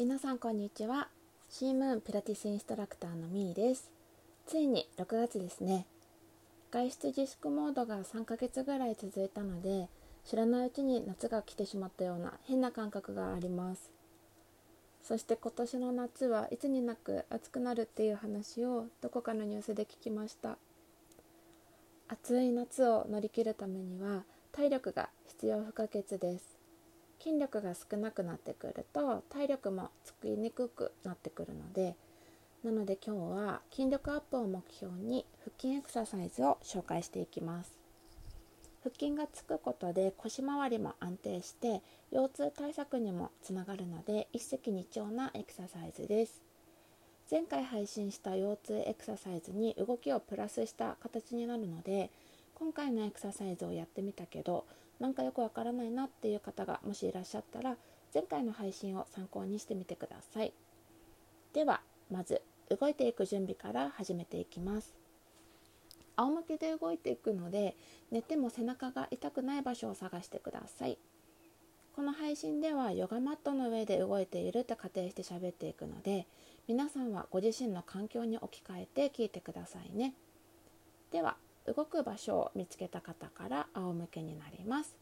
皆さんこんにちは。シームーンピラティスインストラクターのみーです。ついに6月ですね。外出自粛モードが3ヶ月ぐらい続いたので知らないうちに夏が来てしまったような変な感覚があります。そして今年の夏はいつになく暑くなるっていう話をどこかのニュースで聞きました。暑い夏を乗り切るためには体力が必要不可欠です。筋力が少なくなってくると体力もつきにくくなってくるのでなので今日は筋力アップを目標に腹筋エクササイズを紹介していきます。腹筋がつくことで腰回りも安定して腰痛対策にもつながるので一石二鳥なエクササイズです。前回配信した腰痛エクササイズに動きをプラスした形になるので今回のエクササイズをやってみたけどなんかよくわからないなっていう方がもしいらっしゃったら前回の配信を参考にしてみてください。ではまず動いていく準備から始めていきます。仰向けで動いていくので寝ても背中が痛くない場所を探してください。この配信ではヨガマットの上で動いていると仮定して喋っていくので皆さんはご自身の環境に置き換えて聞いてくださいね。では動く場所を見つけた方から仰向けになります。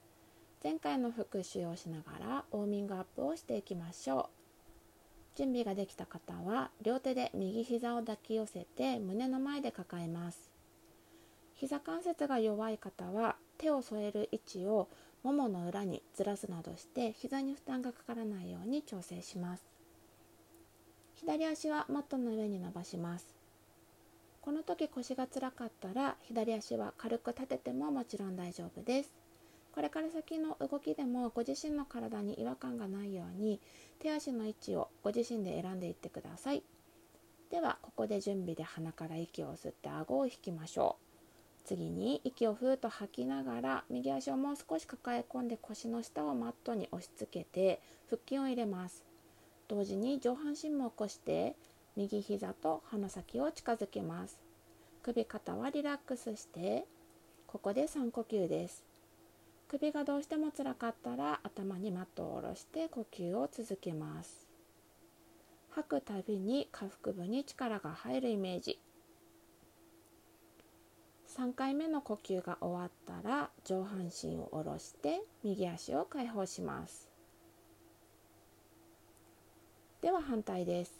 前回の復習をしながらウォーミングアップをしていきましょう。準備ができた方は両手で右膝を抱き寄せて胸の前で抱えます。膝関節が弱い方は手を添える位置をももの裏にずらすなどして膝に負担がかからないように調整します。左足はマットの上に伸ばします。この時腰が辛かったら左足は軽く立ててももちろん大丈夫です。これから先の動きでもご自身の体に違和感がないように手足の位置をご自身で選んでいってください。ではここで準備で鼻から息を吸って顎を引きましょう。次に息をふーっと吐きながら右足をもう少し抱え込んで腰の下をマットに押し付けて腹筋を入れます。同時に上半身も起こして右膝と鼻先を近づけます。首肩はリラックスしてここで3呼吸です。首がどうしてもつらかったら頭にマットを下ろして呼吸を続けます。吐くたびに下腹部に力が入るイメージ。3回目の呼吸が終わったら上半身を下ろして右足を解放します。では反対です。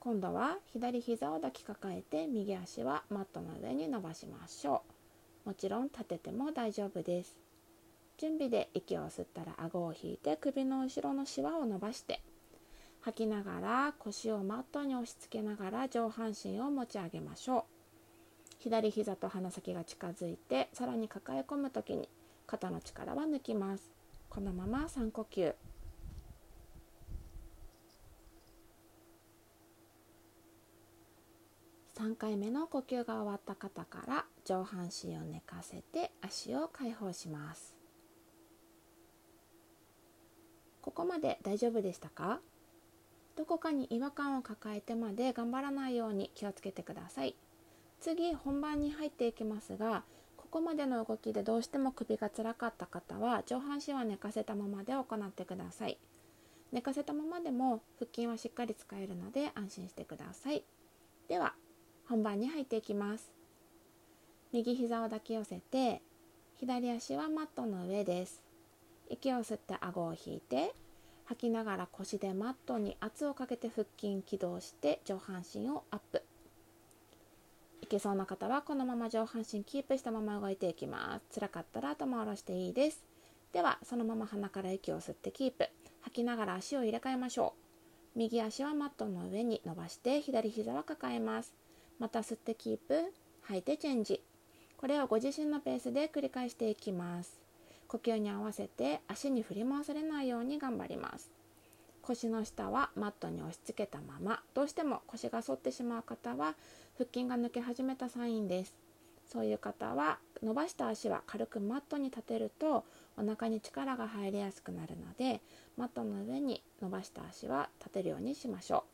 今度は左膝を抱きかかえて右足はマットの上に伸ばしましょう。もちろん立てても大丈夫です。準備で息を吸ったら顎を引いて首の後ろのシワを伸ばして吐きながら腰をマットに押し付けながら上半身を持ち上げましょう。左膝と鼻先が近づいてさらに抱え込む時に肩の力は抜きます。このまま3呼吸。3回目の呼吸が終わった方から上半身を寝かせて足を解放します。ここまで大丈夫でしたか？どこかに違和感を抱えてまで頑張らないように気をつけてください。次本番に入っていきますがここまでの動きでどうしても首がつらかった方は上半身は寝かせたままで行ってください。寝かせたままでも腹筋はしっかり使えるので安心してください。では本番に入っていきます。右膝を抱き寄せて左足はマットの上です。息を吸って顎を引いて吐きながら腰でマットに圧をかけて腹筋起動して上半身をアップ。いけそうな方はこのまま上半身キープしたまま動いていきます。辛かったら頭を下ろしていいです。ではそのまま鼻から息を吸ってキープ。吐きながら足を入れ替えましょう。右足はマットの上に伸ばして左膝は抱えます。また吸ってキープ吐いてチェンジ。これをご自身のペースで繰り返していきます。呼吸に合わせて足に振り回されないように頑張ります。腰の下はマットに押し付けたままどうしても腰が反ってしまう方は腹筋が抜け始めたサインです。そういう方は伸ばした足は軽くマットに立てるとお腹に力が入りやすくなるのでマットの上に伸ばした足は立てるようにしましょう。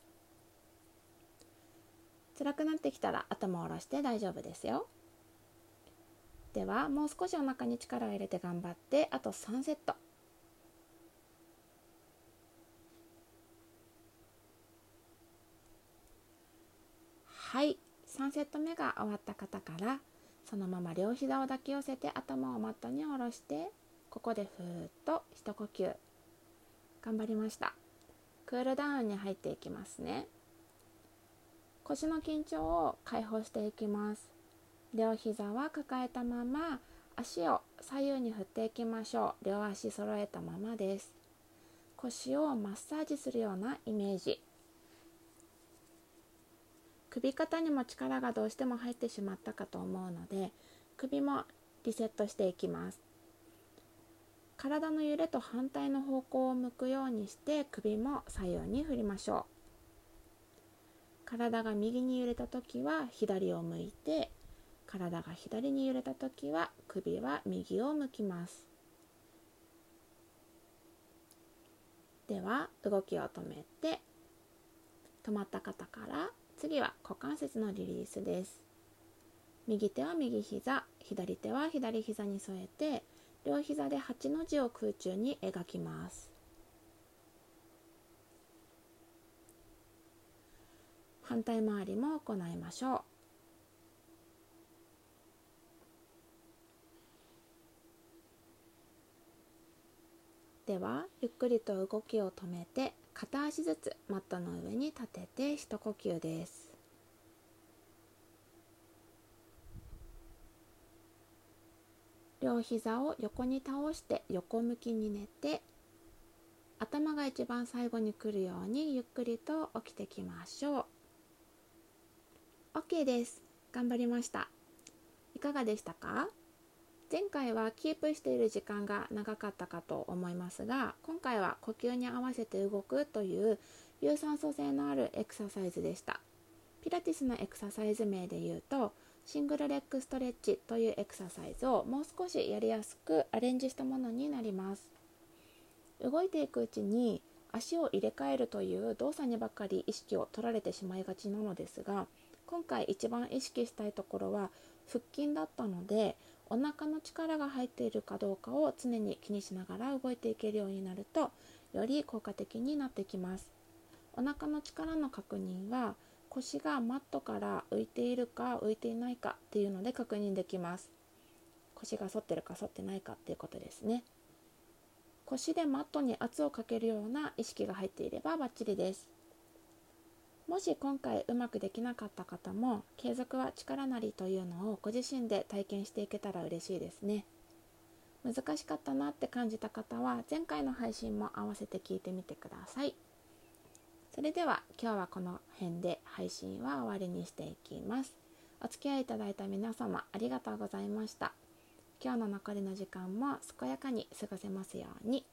辛くなってきたら頭を下ろして大丈夫ですよ。ではもう少しお腹に力を入れて頑張ってあと3セット。はい。3セット目が終わった方からそのまま両膝を抱き寄せて頭をマットに下ろしてここでふーっと一呼吸。頑張りました。クールダウンに入っていきますね。腰の緊張を解放していきます。両膝は抱えたまま足を左右に振っていきましょう。両足揃えたままです。腰をマッサージするようなイメージ。首肩にも力がどうしても入ってしまったかと思うので首もリセットしていきます。体の揺れと反対の方向を向くようにして首も左右に振りましょう。体が右に揺れた時は左を向いて体が左に揺れた時は首は右を向きます。では動きを止めて止まった方から次は股関節のリリースです。右手は右膝左手は左膝に添えて両膝で8の字を空中に描きます。反対回りも行いましょう。ではゆっくりと動きを止めて片足ずつマットの上に立てて一呼吸です。両膝を横に倒して横向きに寝て頭が一番最後に来るようにゆっくりと起きてきましょう。OK です。頑張りました。いかがでしたか？前回はキープしている時間が長かったかと思いますが今回は呼吸に合わせて動くという有酸素性のあるエクササイズでした。ピラティスのエクササイズ名で言うとシングルレッグストレッチというエクササイズをもう少しやりやすくアレンジしたものになります。動いていくうちに足を入れ替えるという動作にばかり意識を取られてしまいがちなのですが今回一番意識したいところは腹筋だったのでお腹の力が入っているかどうかを常に気にしながら動いていけるようになるとより効果的になってきます。お腹の力の確認は腰がマットから浮いているか浮いていないかっていうので確認できます。腰が反ってるか反ってないかっていうことですね。腰でマットに圧をかけるような意識が入っていればバッチリです。もし今回うまくできなかった方も継続は力なりというのをご自身で体験していけたら嬉しいですね。難しかったなって感じた方は前回の配信も合わせて聞いてみてください。それでは今日はこの辺で配信は終わりにしていきます。お付き合いいただいた皆様ありがとうございました。今日の残りの時間も健やかに過ごせますように。